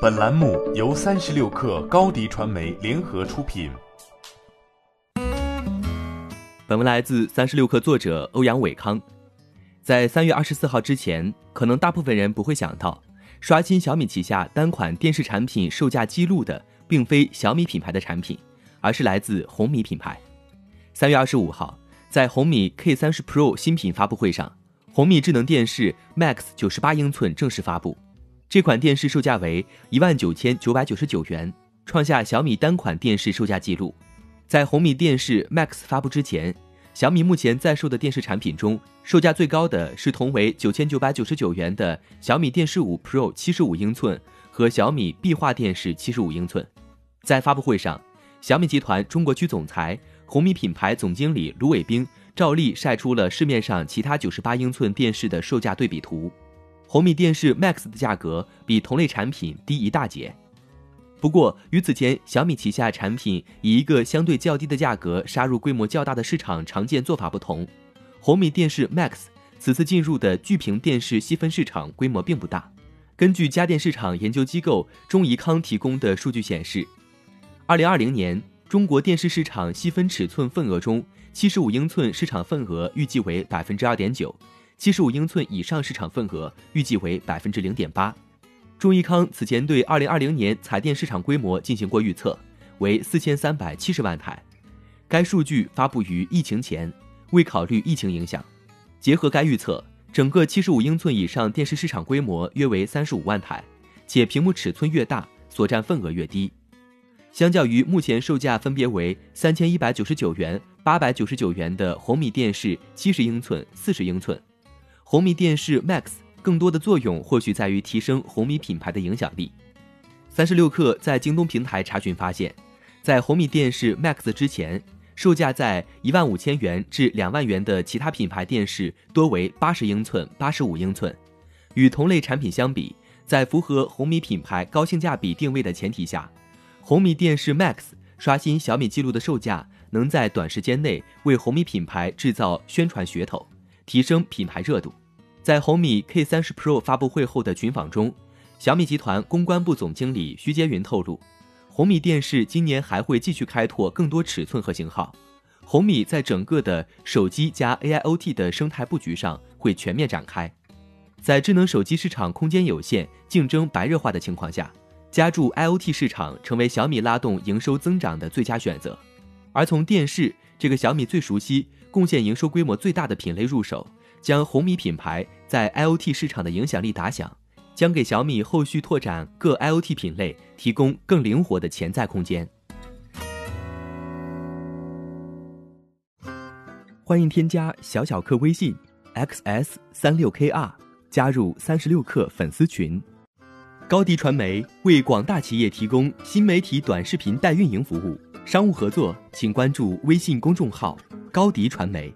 本栏目由三十六氪高低传媒联合出品。本文来自三十六氪作者欧阳伟康。在三月二十四号之前，可能大部分人不会想到，刷新小米旗下单款电视产品售价记录的，并非小米品牌的产品，而是来自红米品牌。三月二十五号，在红米 K 三十 Pro 新品发布会上，红米智能电视 Max 九十八英寸正式发布。这款电视售价为一万九千九百九十九元，创下小米单款电视售价记录。在红米电视 Max 发布之前，小米目前在售的电视产品中，售价最高的是同为九千九百九十九元的小米电视五 Pro 七十五英寸和小米壁画电视七十五英寸。在发布会上，小米集团中国区总裁、红米品牌总经理卢伟冰照例晒出了市面上其他九十八英寸电视的售价对比图。红米电视 Max 的价格比同类产品低一大截。不过，与此前小米旗下产品以一个相对较低的价格杀入规模较大的市场常见做法不同，红米电视 Max 此次进入的巨屏电视细分市场规模并不大。根据家电市场研究机构中怡康提供的数据显示，二零二零年中国电视市场细分尺寸份额中，七十五英寸市场份额预计为百分之二点九，七十五英寸以上市场份额预计为百分之零点八。中怡康此前对二零二零年彩电市场规模进行过预测，为四千三百七十万台。该数据发布于疫情前，未考虑疫情影响。结合该预测，整个七十五英寸以上电视市场规模约为三十五万台，且屏幕尺寸越大，所占份额越低。相较于目前售价分别为三千一百九十九元、八百九十九元的红米电视七十英寸、四十英寸，红米电视 Max。更多的作用或许在于提升红米品牌的影响力。三十六氪在京东平台查询发现，在红米电视 Max 之前，售价在一万五千元至两万元的其他品牌电视多为八十英寸、八十五英寸。与同类产品相比，在符合红米品牌高性价比定位的前提下，红米电视 Max 刷新小米记录的售价，能在短时间内为红米品牌制造宣传噱头，提升品牌热度。在红米 K 三十 Pro 发布会后的群访中，小米集团公关部总经理徐杰云透露，红米电视今年还会继续开拓更多尺寸和型号。红米在整个的手机加 AIoT 的生态布局上会全面展开。在智能手机市场空间有限、竞争白热化的情况下，加注 IoT 市场成为小米拉动营收增长的最佳选择。而从电视这个小米最熟悉、贡献营收规模最大的品类入手。将红米品牌在 IoT 市场的影响力打响，将给小米后续拓展各 IoT 品类提供更灵活的潜在空间。欢迎添加小小客微信 xs 三六 kr，加入三十六氪粉丝群。高迪传媒为广大企业提供新媒体短视频代运营服务，商务合作请关注微信公众号高迪传媒。